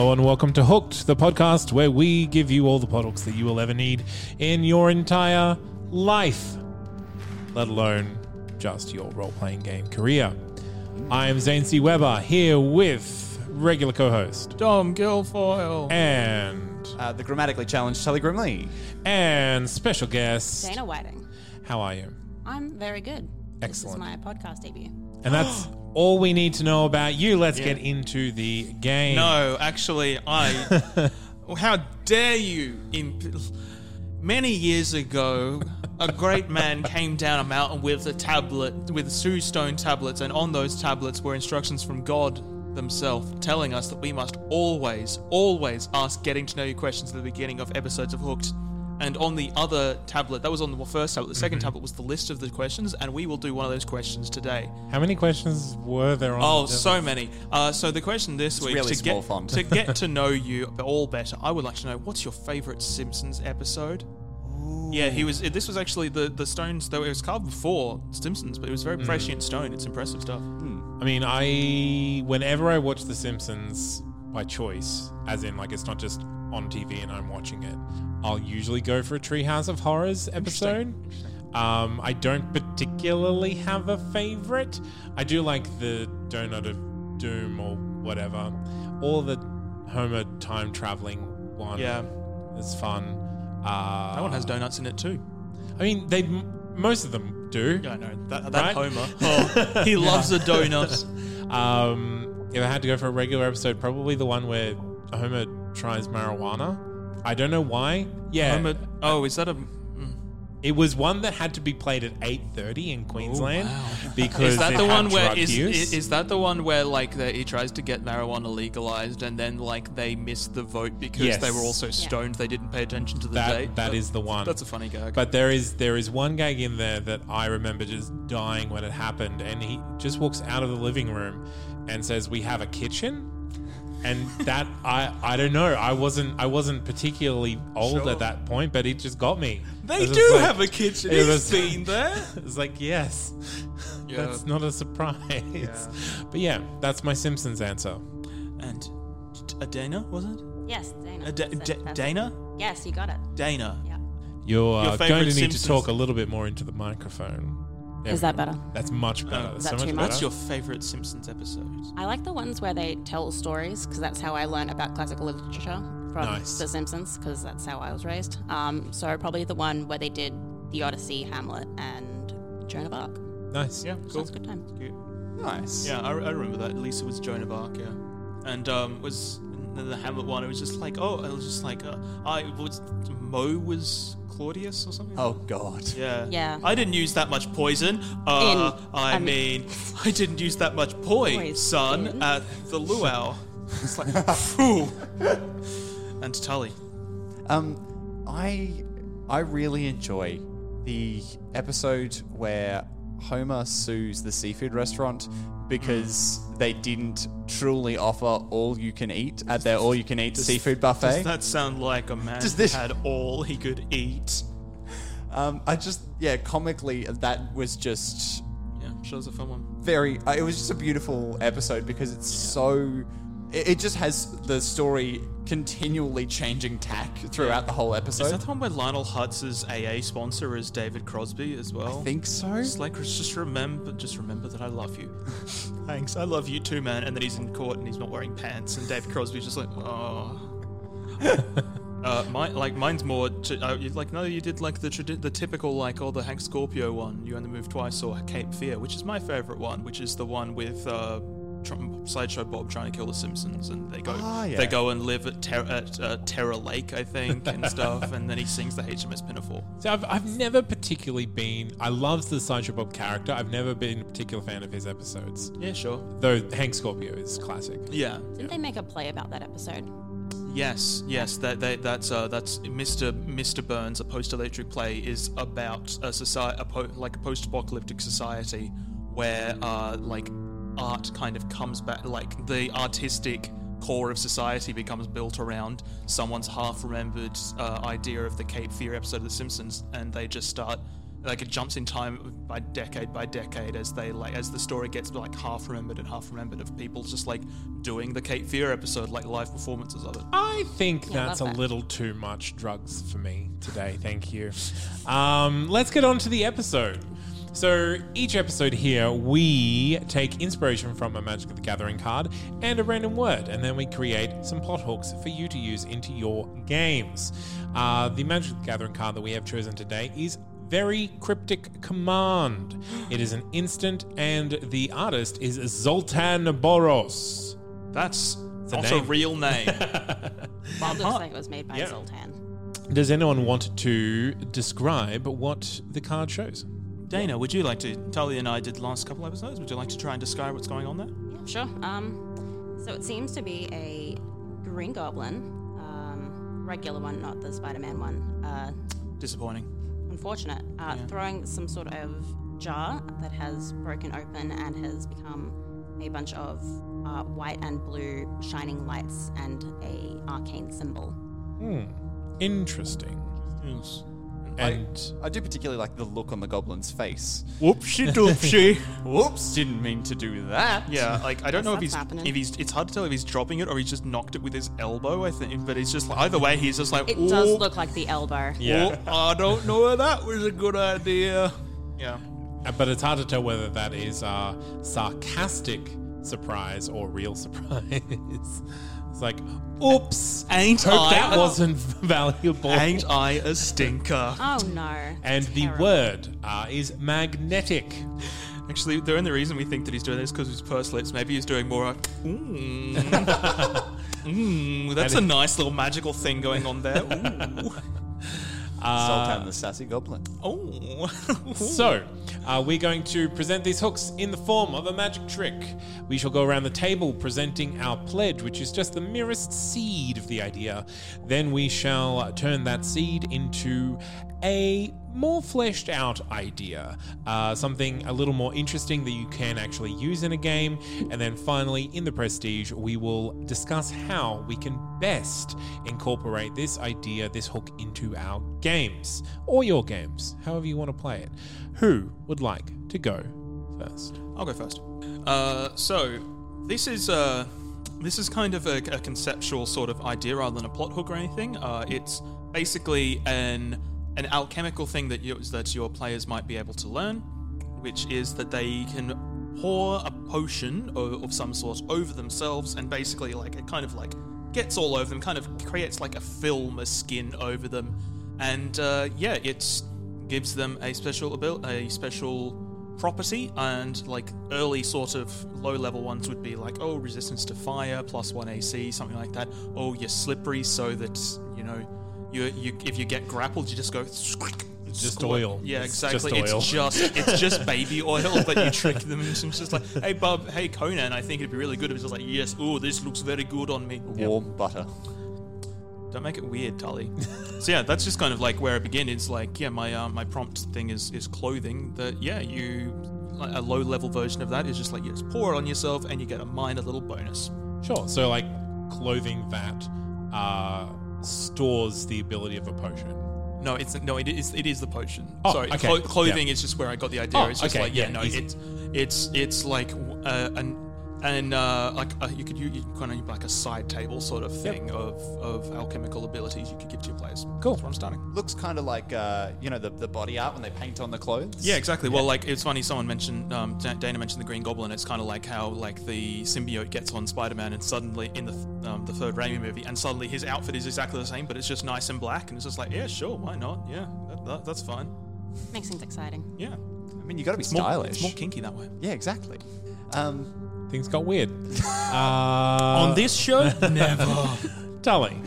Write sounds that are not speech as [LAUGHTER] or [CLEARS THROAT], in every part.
Hello and welcome to Hooked, the podcast where we give you all the products that you will ever need in your entire life, let alone just your role playing game career. I am Zane C. Weber here with regular co host Dom Guilfoyle. and Uh, the grammatically challenged Tully Grimley. and special guest. Dana Whiting. How are you? I'm very good. Excellent. This is my podcast debut. And that's [GASPS] all we need to know about you. Let's get into the game. No, actually, I. [LAUGHS] how dare you? In many years ago, a great man came down a mountain with a tablet, with two stone tablets, and on those tablets were instructions from God themselves, telling us that we must always, always ask getting to know you questions at the beginning of episodes of Hooked. And on the other tablet, that was on the first tablet. The 2nd Mm-hmm. tablet was the list of the questions, and we will do one of those questions today. How many questions were there on Oh, the- so many. Uh, so the question this week really to small get font. to get to [LAUGHS] know you all better, I would like to know what's your favorite Simpsons episode. Yeah, he was. This was actually the the stones. Though it was carved before Simpsons, but it was very Mm. prescient stone. It's impressive stuff. I mean, I whenever I watch The Simpsons by choice, as in like it's not just on TV and I'm watching it, I'll usually go for a Treehouse of Horrors episode. Um, I don't particularly have a favorite. I do like the Donut of Doom or whatever, or the Homer time traveling one. Yeah, it's fun. Uh, that one has donuts in it too. I mean, they most of them do. Yeah, I know that, that Right? Homer. [LAUGHS] Oh, he loves the donuts. [LAUGHS] Um, if I had to go for a regular episode, probably the one where Homer tries marijuana. I don't know why. Yeah, um, Homer. Oh, is that a? Hmm. it was one that had to be played at eight thirty in Queensland [LAUGHS] because Oh, Is that it the had one where drug is, use. is is that the one where like the, he tries to get marijuana legalized and then like they missed the vote because Yes. they were also stoned they didn't pay attention to the that date. that is the one. That's a funny gag. But there is there is one gag in there that I remember just dying when it happened, and he just walks out of the living room and says, "We have a kitchen." And that I I don't know I wasn't I wasn't particularly old Sure. at that point, but it just got me. they It was do like- have a kitchen. it He's was- been [LAUGHS] there. It's like yes, Yeah. that's not a surprise. But yeah, that's my Simpsons answer. And a Dana was it? Yes, Dana. A Da- That's it, Da- that's it. Dana? Yes, you got it. Dana. Yeah. You're uh, favourite going to need Simpsons- to talk a little bit more into the microphone. There Is we that go. better? That's much better. That's is that so too much much? What's better. your favorite Simpsons episode? I like the ones where they tell stories because that's how I learn about classical literature from Nice. The Simpsons because that's how I was raised. Um, so probably the one where they did the Odyssey, Hamlet, and Joan of Arc. Nice. Yeah, So cool. it's a good time. Cute. Nice. Yeah, I, I remember that. Lisa was Joan of Arc, yeah. And um, was the, the Hamlet one. It was just like, oh, it was just like, uh, I was Moe was Claudius or something. Oh God. Yeah. Yeah. I didn't use that much poison. Uh, In- I, I mean, mean- I didn't use that much poi, Poison. son, at the luau. It's like, [LAUGHS] phew. And Tully. Um, I I really enjoy the episode where Homer sues the seafood restaurant because they didn't truly offer all you can eat at their all you can eat seafood buffet. Does that sound like a man Does this- had all he could eat? Um, I just yeah, comically that was just Yeah, sure was a fun one. very. Uh, it was just a beautiful episode because it's so. It, it just has the story continually changing tack throughout the whole episode. Is that the one where Lionel Hutz's AA sponsor is David Crosby as well? I think so. It's like just remember, just remember that I love you. [LAUGHS] Thanks, I love you too, man. And then he's in court and he's not wearing pants, and David Crosby's just like, oh. [LAUGHS] uh, my, like mine's more uh, like no, you did like the tradi- the typical like oh the Hank Scorpio one. You only move twice or Cape Fear, which is my favorite one, which is the one with. Uh, Sideshow Bob trying to kill the Simpsons, and they go Ah, yeah. they go and live at, Ter- at uh, Terror Lake, I think, and [LAUGHS] stuff. And then he sings the HMS Pinafore. So I've, I've never particularly been. I love the Sideshow Bob character. I've never been a particular fan of his episodes. Yeah, sure. Though Hank Scorpio is classic. Yeah, Didn't they make a play about that episode? Yes, yes, that, that that's uh, that's Mr. Mr. Burns, a post-electric play, is about a society, a po- like a post-apocalyptic society, where uh, like art kind of comes back, like the artistic core of society becomes built around someone's half-remembered uh, idea of the Cape Fear episode of The Simpsons, and they just start. Like it jumps in time by decade by decade as they like as the story gets like half remembered and half remembered of people just like doing the Cape Fear episode like live performances of it. I think Yeah, that's a love that. little too much drugs for me today. Thank you. Um, let's get on to the episode. So, each episode here, we take inspiration from a Magic the Gathering card and a random word, and then we create some plot hooks for you to use into your games. Uh, the Magic the Gathering card that we have chosen today is Very Cryptic Command. It is an instant, and the artist is Zoltan Boros. That's a not a name. real name. [LAUGHS] It looks like it was made by Yeah. Zoltan. Does anyone want to describe what the card shows? Dana, would you like to? Tully and I did the last couple episodes. Would you like to try and describe what's going on there? Yeah, sure. Um, so it seems to be a green goblin, um, regular one, not the Spider-Man one. Uh, Disappointing. unfortunate. Uh, Throwing some sort of jar that has broken open and has become a bunch of uh, white and blue shining lights and a arcane symbol. Hmm. Interesting. Yes. And I do particularly like the look on the goblin's face. Whoopsie [LAUGHS] doopsie. Whoops, didn't mean to do that. Yeah, like I don't know if That's he's happening. if he's. It's hard to tell if he's dropping it or he's just knocked it with his elbow. I think, but it's just like either way, he's just like. It does "Oh, look like the elbow. yeah, I don't know if that was a good idea. Yeah. Uh, but it's hard to tell whether that is uh, sarcastic surprise or real [LAUGHS] surprise. It's like, oops, Ain't hope I that a- wasn't [LAUGHS] valuable. Ain't I a [LAUGHS] stinker? Oh no. and the Terrible. word uh, is magnetic. Actually, the only reason we think that he's doing this because his purse lips. Maybe he's doing more. like, [LAUGHS] Mm. mm, that's a it- nice little magical thing going on there. Ooh. Sultan the sassy goblin. Oh. [LAUGHS] So, uh, we're going to present these hooks in the form of a magic trick. We shall go around the table presenting our pledge, which is just the merest seed of the idea. Then we shall turn that seed into a more fleshed out idea, uh, something a little more interesting that you can actually use in a game. And then finally, in the prestige, we will discuss how we can best incorporate this idea, this hook, into our games or your games, however you want to play it. Who would like to go first? I'll go first. Uh, so this is uh, this is kind of a, a conceptual sort of idea rather than a plot hook or anything. Uh, it's basically an an alchemical thing that you, that your players might be able to learn, which is that they can pour a potion of, of some sort over themselves, and basically like it kind of like gets all over them, kind of creates like a film, a skin over them, and uh, yeah, it gives them a special abil- a special property and like early sort of low level ones would be like oh resistance to fire plus 1 AC something like that. Oh you're slippery so that you know you you if you get grappled you just go squick it's Just squirt. oil. yeah It's exactly just oil. it's just it's just [LAUGHS] baby oil that you trick them into it's just like hey bub hey Conan I think it'd be really good if it's just like yes oh this looks very good on me Warm butter. don't make it weird, Tully. so yeah, that's just kind of like where it begins. It's like yeah, my uh, my prompt thing is is clothing. That yeah, you like a low level version of that is just like you just pour it on yourself and you get a minor little bonus. Sure. So, like clothing that uh, stores the ability of a potion. No, it's no, it is it is the potion. Oh, Sorry, okay. clo- clothing Yeah. is just where I got the idea. Oh, it's just okay, like yeah, yeah, no, easy. it's it's it's like uh, an and uh, like uh, you could you, you kind of like a side table sort of thing of, of alchemical abilities you could give to your players. Cool. That's what I'm starting. Looks kind of like uh, you know the, the body art when they paint on the clothes. Yeah, exactly. Well, like it's funny. Someone mentioned um, Dana mentioned the Green Goblin. It's kind of like how like the symbiote gets on Spider-Man, and suddenly in the th- um, the third Raimi movie, and suddenly his outfit is exactly the same, but it's just nice and black, and it's just like, yeah, sure, why not? Yeah, that, that, that's fine. Makes things exciting. Yeah, I mean you got to be it's more, stylish. it's more kinky that way. yeah, exactly. Um, Things got weird. [LAUGHS] Uh, On this show, [LAUGHS] never. Tully.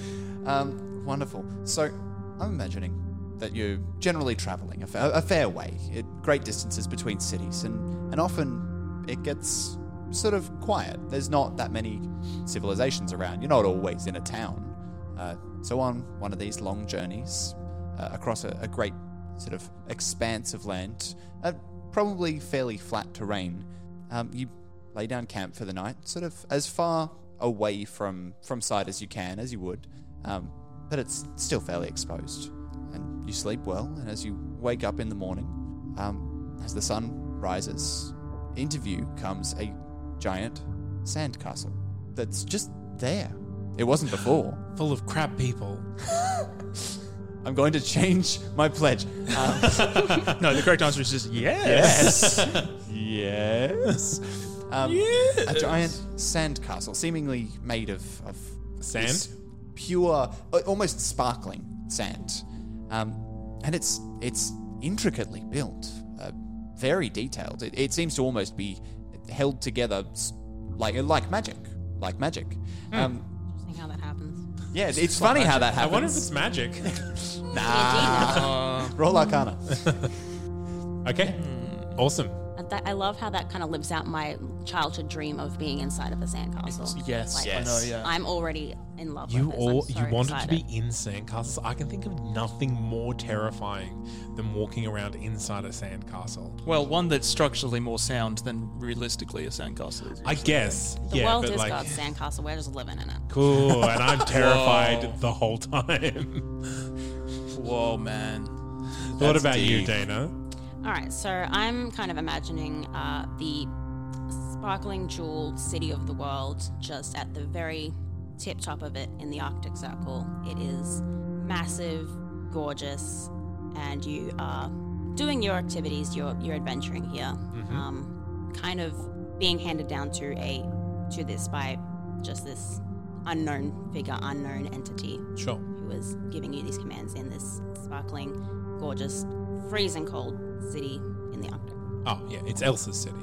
Um, wonderful. So, I'm imagining that you're generally traveling a, fa- a fair way, at great distances between cities, and, and often it gets sort of quiet. There's not that many civilizations around. You're not always in a town. Uh, so, on one of these long journeys uh, across a, a great sort of expanse of land, uh, probably fairly flat terrain, um, you lay down camp for the night, sort of as far away from from sight as you can, as you would, um, but it's still fairly exposed. And you sleep well, and as you wake up in the morning, um, as the sun rises, into view comes a giant sandcastle that's just there. It wasn't before. [GASPS] Full of crab people. [LAUGHS] I'm going to change my pledge. Um, [LAUGHS] no, the correct answer is just yes. Yes. [LAUGHS] yes. Um, A giant sandcastle, seemingly made of, of Sand? this pure, uh, almost sparkling sand, um, and it's it's intricately built, uh, very detailed. It, it seems to almost be held together like like magic, like magic. Um, Interesting how that happens. yeah, it's, funny how that happens. I wonder if it's magic. [LAUGHS] [LAUGHS] nah. [LAUGHS] Roll Arcana. okay. Awesome. And that, I love how that kind of lives out my childhood dream of being inside of a sandcastle. Yes, Like, I know. Yeah. I'm already in love You with this. all I'm so you wanted to be in sandcastles. I can think of nothing more terrifying than walking around inside a sandcastle. Well, one that's structurally more sound than realistically a sandcastle is. I guess. The yeah, world but is like God's sandcastle. We're just living in it. cool, and I'm [LAUGHS] terrified the whole time. Whoa, man. what That's about you. Dana? All right, so I'm kind of imagining uh, the sparkling jewel city of the world just at the very tip top of it in the Arctic Circle. It is massive, gorgeous, and you are doing your activities. You're you're adventuring here, um, kind of being handed down to a to this by just this unknown figure, unknown entity Sure. who is giving you these commands in this sparkling, gorgeous, freezing cold city in the Arctic. Oh yeah, it's Elsa's city.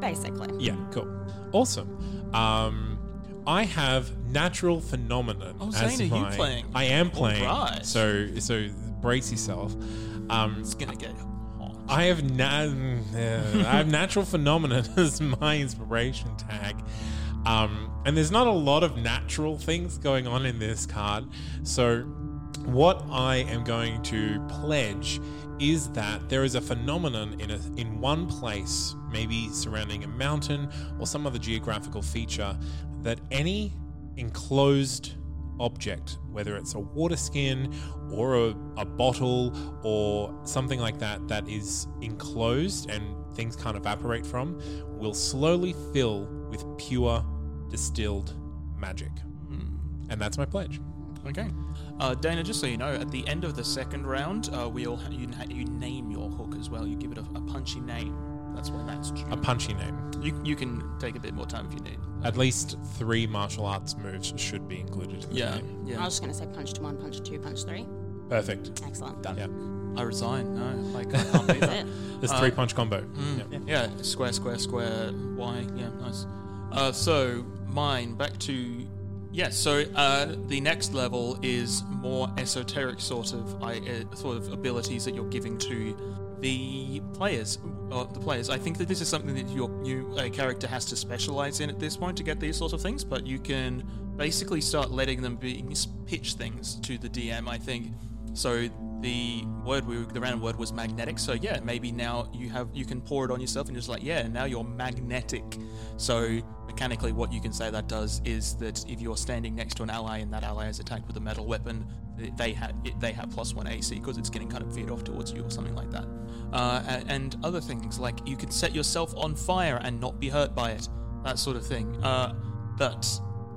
Basically. Yeah, cool. Awesome. Um, I have natural phenomenon. Oh, as Zane, are you playing? I am playing. Alright. So so brace yourself. Um, It's gonna get hot. I have na- uh, [LAUGHS] I have natural phenomenon [LAUGHS] as my inspiration tag. Um, and there's not a lot of natural things going on in this card. So what I am going to pledge is that there is a phenomenon in a, in one place, maybe surrounding a mountain or some other geographical feature, that any enclosed object, whether it's a water skin or a, a bottle or something like that, that is enclosed and things can't evaporate from, will slowly fill with pure distilled magic. Hmm. And that's my pledge. Okay. Uh, Dana, just so you know, at the end of the second round, uh, we all you, ha- you name your hook as well. You give it a, a punchy name. That's when that's due. A punchy name. You, you can take a bit more time if you need. At least three martial arts moves should be included in the Yeah, name. I was just going to say punch to one, punch two, punch three. Perfect. Excellent. Done. Yeah. I resign. No, like I can't [LAUGHS] beat That's that. it. There's Uh, three punch combo. Mm, Yeah. yeah. square, square, square, Y. Yeah, nice. Uh, so mine back to yes. so uh, the next level is more esoteric sort of uh, sort of abilities that you're giving to the players. Uh, the players. I think that this is something that your you a character has to specialize in at this point to get these sorts of things. But you can basically start letting them be pitch things to the DM. I think so the word we the random word was magnetic. So yeah, maybe now you have you can pour it on yourself and just like yeah, now you're magnetic. So mechanically, what you can say that does is that if you're standing next to an ally and that ally is attacked with a metal weapon, they have they have plus one AC because it's getting kind of veered off towards you or something like that. Uh, and other things like you can set yourself on fire and not be hurt by it. that sort of thing. Uh, but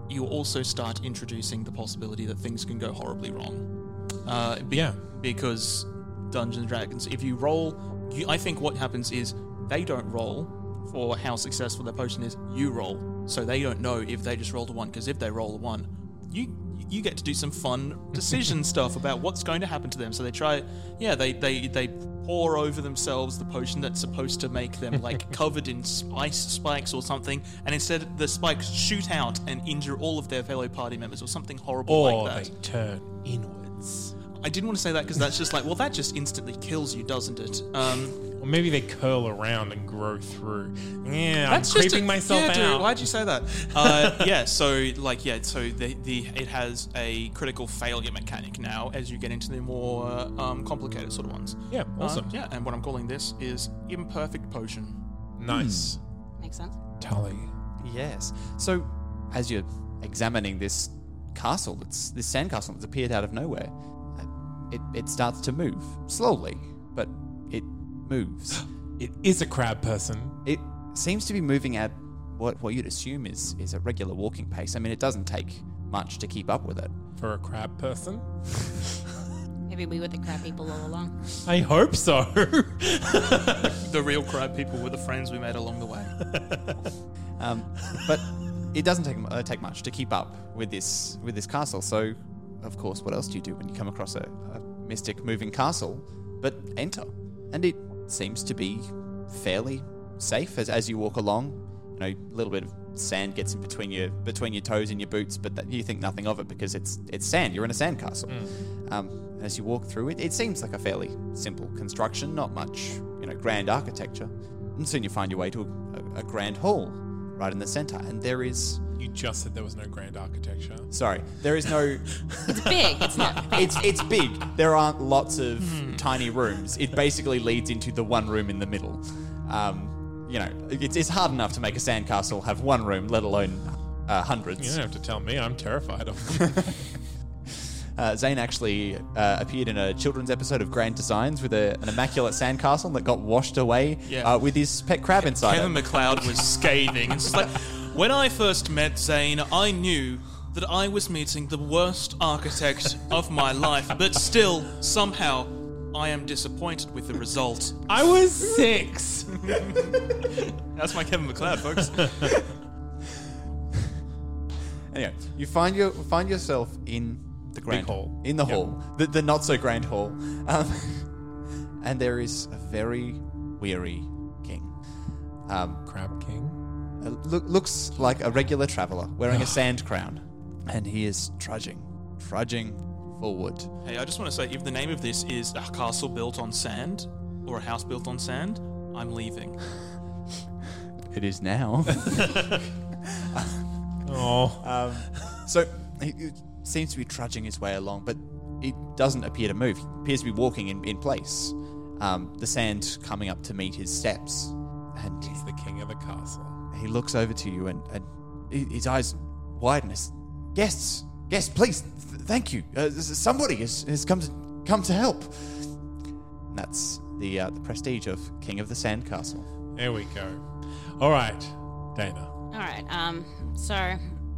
you also start introducing the possibility that things can go horribly wrong. Uh, be- Yeah. Because Dungeons and Dragons, if you roll, you, I think what happens is they don't roll for how successful their potion is. You roll, so they don't know if they just rolled a one. Because if they roll a one, you you get to do some fun [LAUGHS] decision stuff about what's going to happen to them. So they try, yeah, they they they pour over themselves the potion that's supposed to make them like [LAUGHS] covered in ice spikes or something, and instead the spikes shoot out and injure all of their fellow party members or something horrible Or like that. they turn inwards. I didn't want to say that because that's just like, well, that just instantly kills you, doesn't it? Um, Or maybe they curl around and grow through. Yeah, That's I'm just creeping a- myself yeah, dude, out. why'd you say that? [LAUGHS] Uh, yeah, so like yeah, so the the it has a critical failure mechanic now as you get into the more uh, um, complicated sort of ones. Yeah, Uh, awesome. yeah, and what I'm calling this is imperfect potion. Nice. Makes sense. Tully. Yes. So, as you're examining this castle, that's this sandcastle that's appeared out of nowhere, uh, it, it starts to move slowly, but it moves. [GASPS] It is a crab person. it seems to be moving at what what you'd assume is is a regular walking pace. I mean, it doesn't take much to keep up with it. For a crab person? [LAUGHS] Maybe we were the crab people all along. I hope so. [LAUGHS] The real crab people were the friends we made along the way. [LAUGHS] Um, but it doesn't take uh, take much to keep up with this with this castle. So, of course, what else do you do when you come across a, a mystic moving castle? But enter, and it seems to be fairly safe as as you walk along. You know, a little bit of sand gets in between your between your toes and your boots, but that, you think nothing of it because it's it's sand. You're in a sand castle. Um, as you walk through it, it seems like a fairly simple construction, not much you know grand architecture. And soon you find your way to a, a grand hall right in the center, and there is you just said there was no grand architecture. sorry, there is no. It's big. It's not. [LAUGHS] it's it's big. There aren't lots of tiny rooms. It basically leads into the one room in the middle. Um, you know, it's, it's hard enough to make a sandcastle have one room, let alone uh, hundreds. You don't have to tell me. I'm terrified of [LAUGHS] them. Uh, Zane actually uh, appeared in a children's episode of Grand Designs with a, an immaculate sandcastle that got washed away Yeah. uh, with his pet crab inside. Kevin it. McCloud was scathing. It's just like when I first met Zane, I knew that I was meeting the worst architect [LAUGHS] of my life, but still, somehow, I am disappointed with the result. I was six. [LAUGHS] That's my Kevin McCloud, folks. [LAUGHS] Anyway, you find your find yourself in the grand hall. in the Yep. hall, the, the not so grand hall, um, and there is a very weary king. Um, Crab King. Look, looks like a regular traveler wearing a sand crown, and he is trudging, trudging forward. Hey, I just want to say if the name of this is a castle built on sand or a house built on sand, I'm leaving. [LAUGHS] It is now. [LAUGHS] [LAUGHS] Oh, Um, so he, he seems to be trudging his way along, but he doesn't appear to move. He appears to be walking in, in place. Um, the sand coming up to meet his steps, and he's the king of the castle. He looks over to you, and, and his eyes widen. As, guests, guests, please, th- thank you. Uh, somebody has, has come to come to help. And that's the uh, the prestige of King of the Sandcastle. There we go. All right, Dana. All right. Um. So,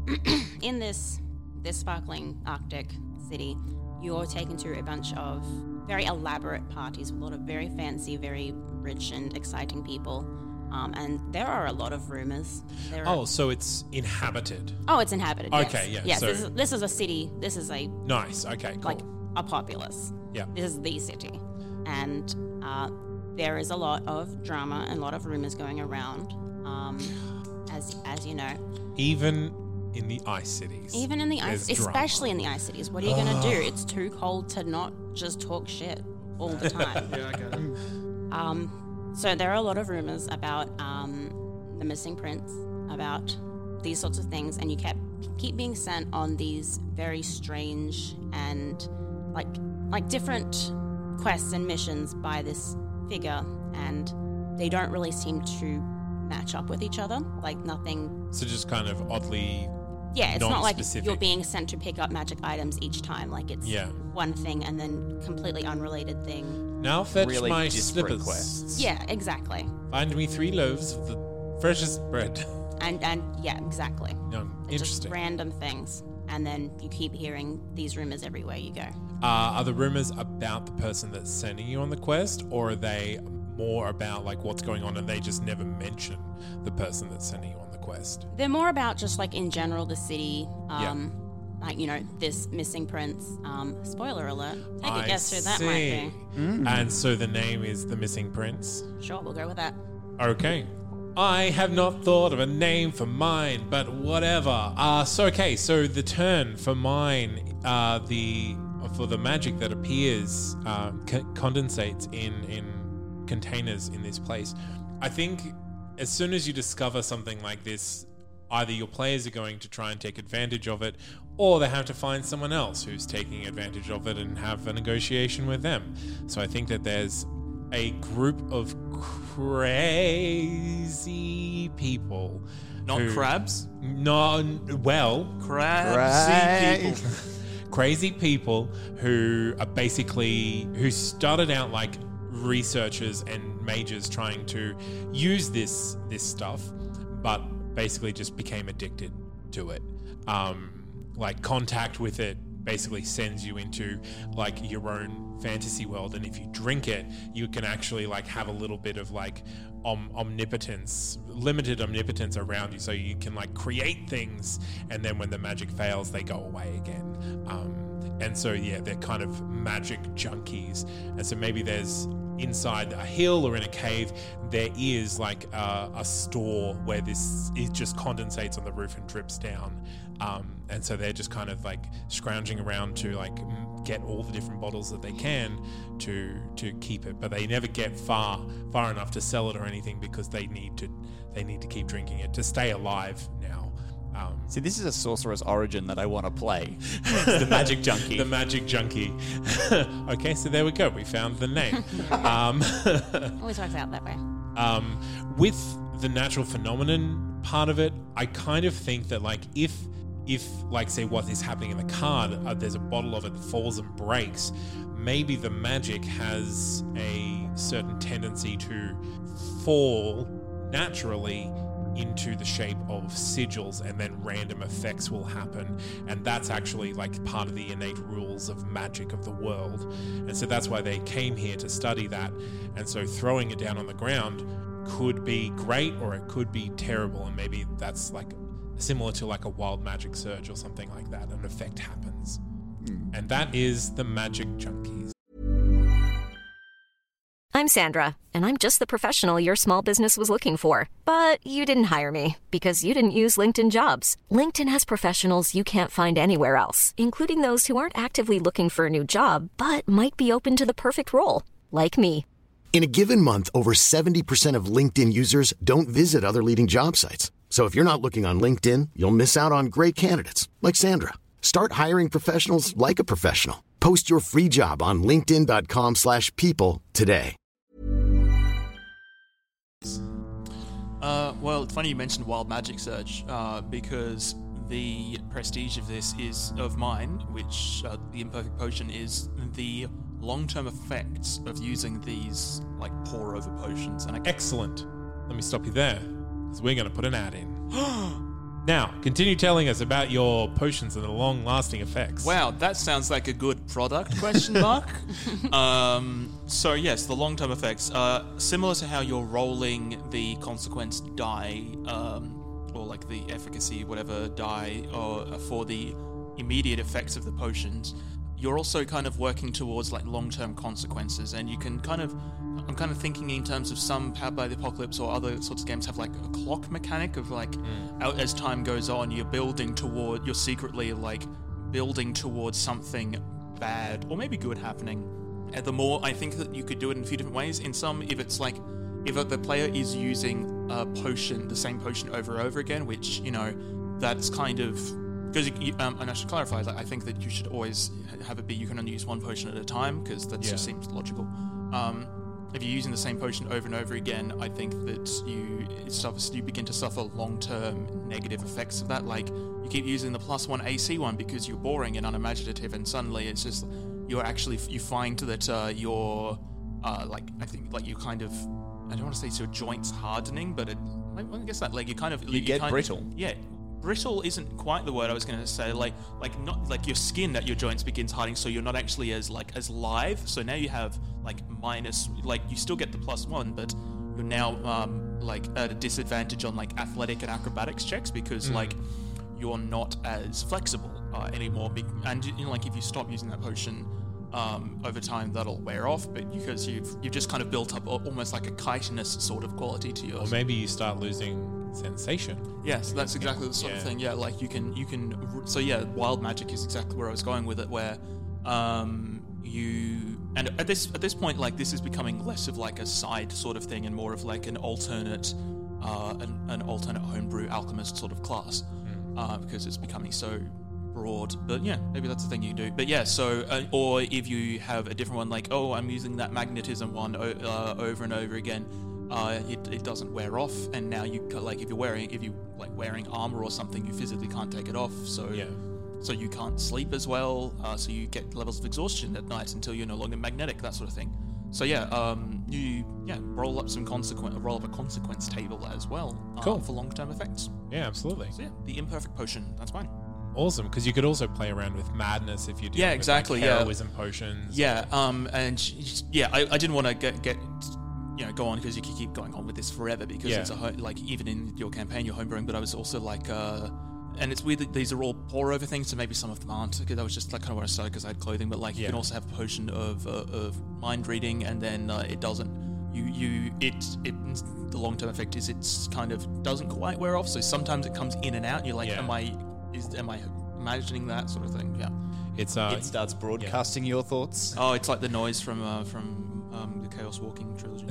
[CLEARS THROAT] in this this sparkling Arctic city, you're taken to a bunch of very elaborate parties with a lot of very fancy, very rich and exciting people. Um, and there are a lot of rumors. There are, Oh, so it's inhabited. oh, it's inhabited. yes. Okay, yeah, Yes, so- this, is, this is a city. This is a Nice. Okay. Cool. like a populace. Yeah. This is the city, and uh, there is a lot of drama and a lot of rumors going around. Um, as as you know, Even in the ice cities. even in the ice, there's drama. especially in the ice cities, what are you gonna do? It's too cold to not just talk shit all the [LAUGHS] time. Yeah, I get it. Um, so there are a lot of rumors about um, the missing prince, about these sorts of things, and you kept keep being sent on these very strange and like like different quests and missions by this figure, and they don't really seem to match up with each other. Like nothing. So just kind of oddly. Yeah, it's not like you're being sent to pick up magic items each time. Like it's Yeah. one thing and then completely unrelated thing. Now fetch Really my disparate slippers. quests. Yeah, exactly. Find me three loaves of the freshest bread. [LAUGHS] and and yeah, exactly. No, It's just interesting. random things, and then you keep hearing these rumors everywhere you go. Uh, are the rumors about the person that's sending you on the quest, or are they more about like what's going on and they just never mention the person that's sending you on the quest? They're more about just like in general the city. Yeah. Like you know this missing prince. Um, spoiler alert. Take a I guess who that see. might be. And so the name is the missing prince. Sure, we'll go with that. Okay. I have not thought of a name for mine, but whatever. Uh, so okay, so the turn for mine, uh, the for the magic that appears uh, c- condensates in in containers in this place. I think as soon as you discover something like this, either your players are going to try and take advantage of it, or they have to find someone else who's taking advantage of it and have a negotiation with them. So I think that there's a group of crazy people. Not who- crabs. No, well, Crabsy people. crazy people who are basically who started out like researchers and mages trying to use this this stuff but basically just became addicted to it um like contact with it basically sends you into like your own fantasy world. And if you drink it you can actually like have a little bit of like om- omnipotence limited omnipotence around you. So you can like create things and then when the magic fails they go away again. Um, and so yeah they're kind of magic junkies. And so maybe there's inside a hill or in a cave there is like a, a store where this it just condensates on the roof and drips down um, and so they're just kind of like scrounging around to like get all the different bottles that they can to to keep it but they never get far far enough to sell it or anything because they need to they need to keep drinking it to stay alive now um, See, this is a sorcerer's origin that I want to play. [LAUGHS] the magic junkie. the magic junkie [LAUGHS] okay so there we go we found the name um, [LAUGHS] Always works out that way. um, with the natural phenomenon part of it, I kind of think that like if if like say what is happening in the card, uh, there's a bottle of it falls and breaks, maybe the magic has a certain tendency to fall naturally into the shape of sigils and then random effects will happen. And that's actually like part of the innate rules of magic of the world. And so that's why they came here to study that. And so throwing it down on the ground could be great or it could be terrible. And maybe that's like similar to like a wild magic surge or something like that an effect happens hmm. and that is the magic junkies I'm Sandra, and I'm just the professional your small business was looking for. But you didn't hire me because you didn't use LinkedIn jobs. LinkedIn has professionals you can't find anywhere else, including those who aren't actively looking for a new job but might be open to the perfect role, like me. In a given month, over 70% of LinkedIn users don't visit other leading job sites. So if you're not looking on LinkedIn, you'll miss out on great candidates like Sandra. Start hiring professionals like a professional. Post your free job on linkedin.com/people slash people today. Uh, well, it's funny you mentioned Wild Magic Surge uh, because the prestige of this is of mine, which uh, the imperfect potion is the long-term effects of using these like pour over potions. And I Excellent. Let me stop you there, because we're going to put an ad in. [GASPS] now, continue telling us about your potions and the long-lasting effects. Wow, that sounds like a good product? Question [LAUGHS] mark. [LAUGHS] um, so yes, the long-term effects, uh, similar to how you're rolling the consequence die, um, or like the efficacy, whatever die, or uh, for the immediate effects of the potions. You're also kind of working towards like long-term consequences, and you can kind of. I'm kind of thinking in terms of some Powered by the Apocalypse or other sorts of games have like a clock mechanic of like, mm. out as time goes on, you're building toward, you're secretly like building towards something bad or maybe good happening. And the more I think that you could do it in a few different ways. In some, if it's like if the player is using a potion, the same potion over and over again, which you know that's kind of because um, and I should clarify that I think that you should always have it be you can only use one potion at a time because that Yeah. just seems logical. Um, if you're using the same potion over and over again, I think that you it suffers, you begin to suffer long-term negative effects of that. Like you keep using the plus one AC one because you're boring and unimaginative, and suddenly it's just you're actually you find that uh, you're uh, like I think like you kind of I don't want to say so joints hardening, but it, I guess that like you kind of You get kind of- brittle. yeah, brittle isn't quite the word I was going to say. Like like not like your skin at your joints begins hardening, so you're not actually as like as live. So now you have like minus like you still get the plus one, but you're now um, like at a disadvantage on like athletic and acrobatics checks because like you're not as flexible uh, anymore. And you know, like if you stop using that potion. Um, over time, that'll wear off, but because you've you've just kind of built up al- almost like a chitinous sort of quality to your. Or maybe you start losing sensation. Yes, that's exactly the sort of thing. Yeah, like you can you can. So yeah, wild magic is exactly where I was going with it. Where um, you and at this at this point, like this is becoming less of like a side sort of thing and more of like an alternate, uh, an, an alternate homebrew alchemist sort of class, uh, because it's becoming so broad. But yeah, maybe that's the thing you can do. But yeah, so uh, or if you have a different one, like oh, I'm using that magnetism one o- uh, over and over again uh, it, it doesn't wear off, and now you like if you're wearing if you like wearing armor or something, you physically can't take it off. So Yeah. so you can't sleep as well. Uh, so you get levels of exhaustion at night until you're no longer magnetic, that sort of thing. So yeah, um, you yeah roll up some consequence roll up a consequence table as well uh, Cool. for long term effects. Yeah, absolutely. So yeah, the imperfect potion that's fine. Awesome, because you could also play around with madness if you do. Yeah, exactly, yeah. Heroism potions. Yeah, um, and yeah, I, I didn't want to get get you know go on because you could keep going on with this forever because Yeah. it's a ho- like even in your campaign you're homebrewing, but I was also like. Uh, and it's weird that these are all pour over things, so maybe some of them aren't. Because that was just like kind of where I started because I had clothing, but like you can also have a potion of uh, of mind reading, and then uh, it doesn't. You you it it the long term effect is it's kind of doesn't quite wear off. So sometimes it comes in and out. And you're like, Yeah. am I is am I imagining that sort of thing? Yeah. It's uh, it starts broadcasting your thoughts. Oh, it's like the noise from uh, from um, the Chaos Walking trilogy.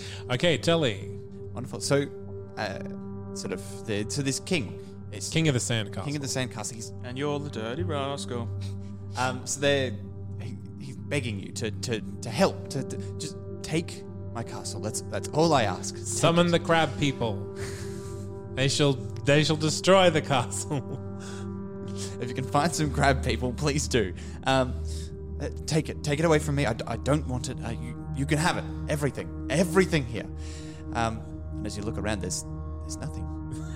[LAUGHS] okay, Tully, Wonderful. So, uh, sort of, the, so this king is King of the Sandcastle. king of the sandcastle. He's and you're the dirty rascal. [LAUGHS] Um, so they're he, he's begging you to to, to help to, to just take my castle. That's that's all I ask. Take Summon it. the crab people. they shall they shall destroy the castle. If you can find some crab people, please do. Um, uh, take it, take it away from me. I, I don't want it. Uh, you you can have it. Everything, everything here. Um, and as you look around, there's there's nothing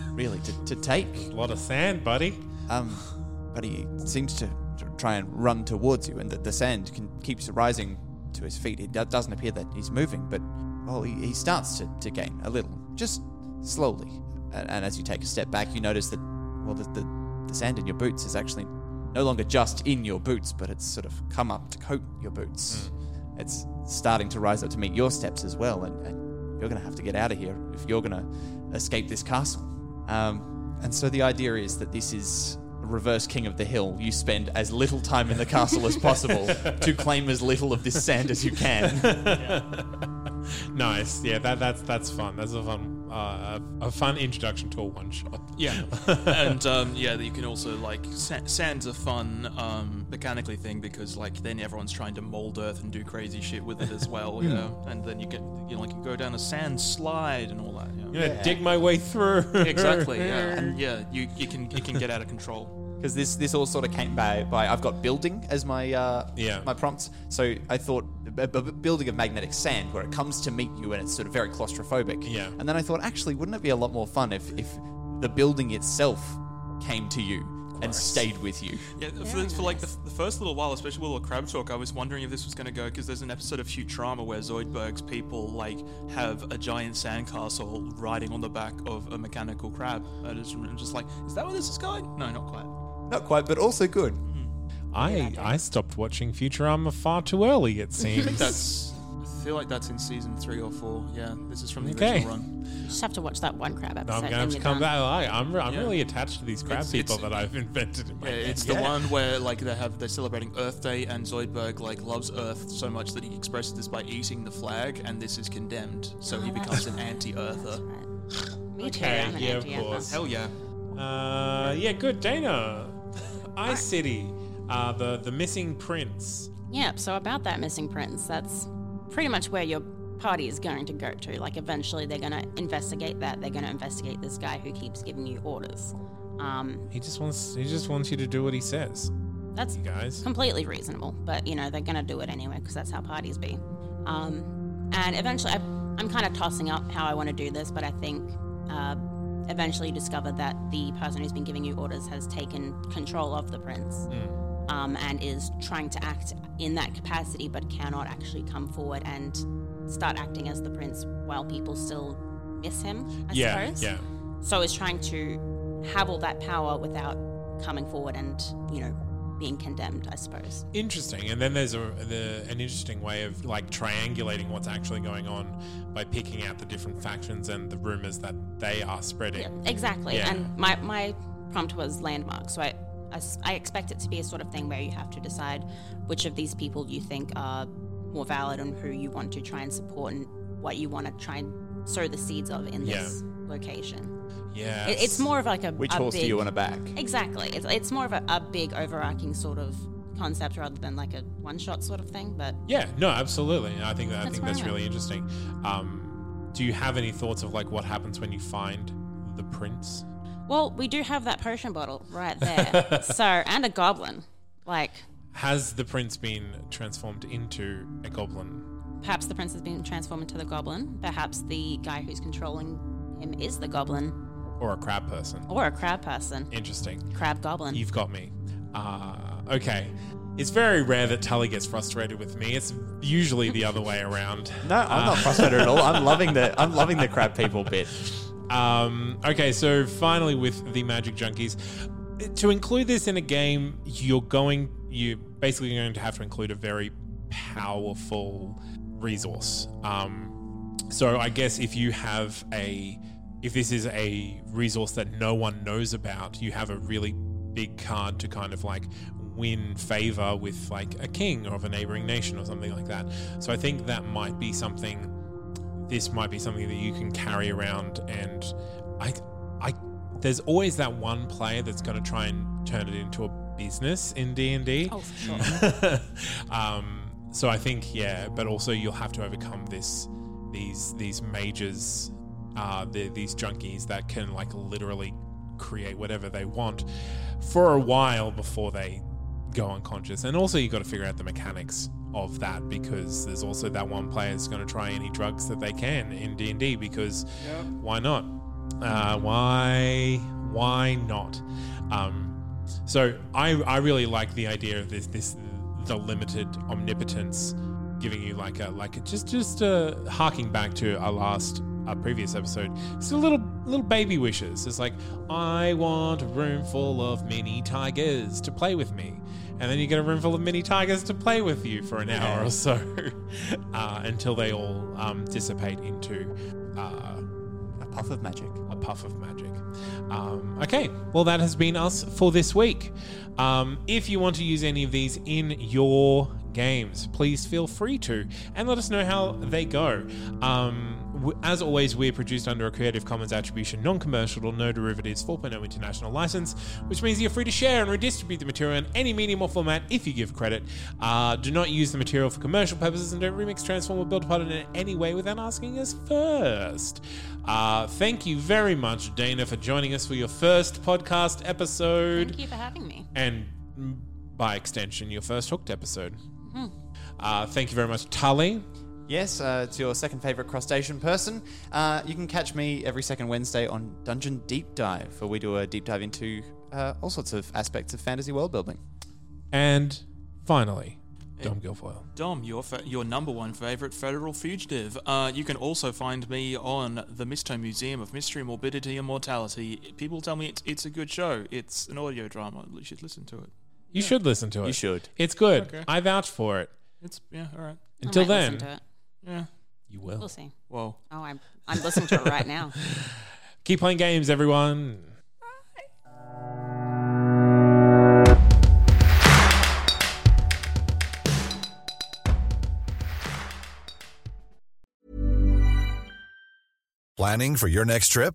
[LAUGHS] really to, to take. A lot of sand, buddy. Um, but he seems to, to try and run towards you, and the, the sand can, keeps rising to his feet. It doesn't appear that he's moving, but well, he, he starts to, to gain a little, just slowly. And, and as you take a step back, you notice that well, the, the, the sand in your boots is actually no longer just in your boots, but it's sort of come up to coat your boots. It's starting to rise up to meet your steps as well, and, and you're going to have to get out of here if you're going to escape this castle. Um, and so the idea is that this is reverse king of the hill. You spend as little time in the castle as possible [LAUGHS] to claim as little of this sand as you can. [LAUGHS] Nice. Yeah, that that's that's fun. That's a fun uh, a, a fun introduction to a one shot. Yeah, [LAUGHS] and um, yeah, you can also like sa- sand's a fun um, mechanically thing because like then everyone's trying to mold earth and do crazy shit with it as well, [LAUGHS] you know. And then you get you know like you go down a sand slide and all that. Yeah. I'm gonna dig my way through. Exactly. Yeah, [LAUGHS] and yeah, you you can you can get out of control. Because this this all sort of came by, by I've got building as my uh, Yeah. my prompts. So I thought a, a building of magnetic sand where it comes to meet you and it's sort of very claustrophobic. Yeah. And then I thought actually wouldn't it be a lot more fun if if the building itself came to you and stayed with you. Yeah, for, for like the, the first little while, especially with all the crab talk, I was wondering if this was going to go because there's an episode of Futurama where Zoidberg's people like have a giant sandcastle riding on the back of a mechanical crab. And it's I'm just like, is that where this is going? No, not quite. Not quite, but also good. I I stopped watching Futurama far too early. It [LAUGHS] I think seems. that's. I feel like that's in season three or four. Yeah, this is from the Okay. original run. You just have to watch that one crab No, episode. I'm gonna have to you're come done. back. I, I'm re- I'm Yeah. really attached to these crab It's- people it's- that I've invented in my Yeah, head. it's the one where like they have they're celebrating Earth Day and Zoidberg like loves Earth so much that he expresses this by eating the flag, and this is condemned. So he Oh, becomes an anti-Earther. Me too. Okay, I'm an yeah, of anti-anthem. course. Hell yeah. Uh, yeah, good. Dana, Ice City, uh, the the missing prince. Yep, so about that missing prince, that's pretty much where your party is going to go to. Like, eventually they're going to investigate that. They're going to investigate this guy who keeps giving you orders. Um, He just wants he just wants you to do what he says. that's You guys. completely reasonable, but you know, they're going to do it anyway because that's how parties be. Um, and eventually, I I'm kind of tossing up how I want to do this, but I think uh, eventually discover that the person who's been giving you orders has taken control of the prince um, and is trying to act in that capacity, but cannot actually come forward and start acting as the prince while people still miss him. I yeah, suppose. yeah. So is trying to have all that power without coming forward and you know being condemned. I suppose. Interesting. And then there's a the, an interesting way of like triangulating what's actually going on by picking out the different factions and the rumors that they are spreading. Yeah, exactly. Yeah. And my, my prompt was landmark. So I I expect it to be a sort of thing where you have to decide which of these people you think are more valid and who you want to try and support and what you want to try and sow the seeds of in this location. Yeah. It, it's more of like a Which a horse big, do you want to back? Exactly. It's, it's more of a, a big overarching sort of concept rather than like a one shot sort of thing. But Yeah, no, absolutely. I think that, I That's think that's really interesting. Um, do you have any thoughts of like what happens when you find the prince? well, we do have that potion bottle right there. [LAUGHS] so and a goblin. Like Has the prince been transformed into a goblin? Perhaps the prince has been transformed into the goblin. Perhaps the guy who's controlling him is the goblin Or a crab person? or a crab person. Interesting. Crab goblin. You've got me. Uh, okay. It's very rare that Tully gets frustrated with me. It's usually the other way around. [LAUGHS] No, I'm not frustrated at all. I'm [LAUGHS] loving the I'm loving the crab people bit. Um, okay, so finally with the Magic Junkies, to include this in a game, you're going you're basically going to have to include a very powerful resource. Um, so I guess if you have a if this is a resource that no one knows about, you have a really big card to kind of like win favor with like a king of a neighboring nation or something like that. So I think that might be something this might be something that you can carry around and I I there's always that one player that's going to try and turn it into a business in D&D. oh, for sure. [LAUGHS] um, so I think yeah, but also you'll have to overcome this these these mages uh, the, these junkies that can like literally create whatever they want for a while before they go unconscious. And also you got to figure out the mechanics of that because there's also that one player is going to try any drugs that they can in D and D because why not? Uh, why why not? Um, so I I really like the idea of this this the limited omnipotence giving you like a like a, just just uh, harking back to our last our previous episode. It's a little little baby wishes. It's like I want a room full of mini tigers to play with me, and then you get a room full of mini tigers to play with you for an hour or so [LAUGHS] uh, until they all um, dissipate into. Uh, A puff of magic. a puff of magic. Um, okay, well, that has been us for this week. Um, if you want to use any of these in your games, please feel free to and let us know how they go. Um, as always, we're produced under a Creative Commons Attribution, non commercial, or no derivatives 4.0 international license, which means you're free to share and redistribute the material in any medium or format if you give credit. Uh, do not use the material for commercial purposes and don't remix, transform, or build upon it in any way without asking us first. Uh, thank you very much, Dana, for joining us for your first podcast episode Thank you for having me. and mm, by extension, your first hooked episode. Uh, thank you very much, Tully. Yes, uh, it's your second favorite crustacean person. Uh, you can catch me every second Wednesday on Dungeon Deep Dive, where we do a deep dive into uh, all sorts of aspects of fantasy world building. And finally, Dom Guilfoyle. Dom, your fa- your number one favorite federal fugitive. Uh, you can also find me on the Misto Museum of Mystery, Morbidity, and Mortality. People tell me it's, it's a good show. It's an audio drama. You should listen to it. You should listen to it. You should. It's good. Okay. I vouch for it. It's yeah, all right. I Until might then, listen to it. Yeah. you will. we'll see. Whoa. Oh, I'm I'm listening to it right now. [LAUGHS] Keep playing games, everyone. Planning for your next trip?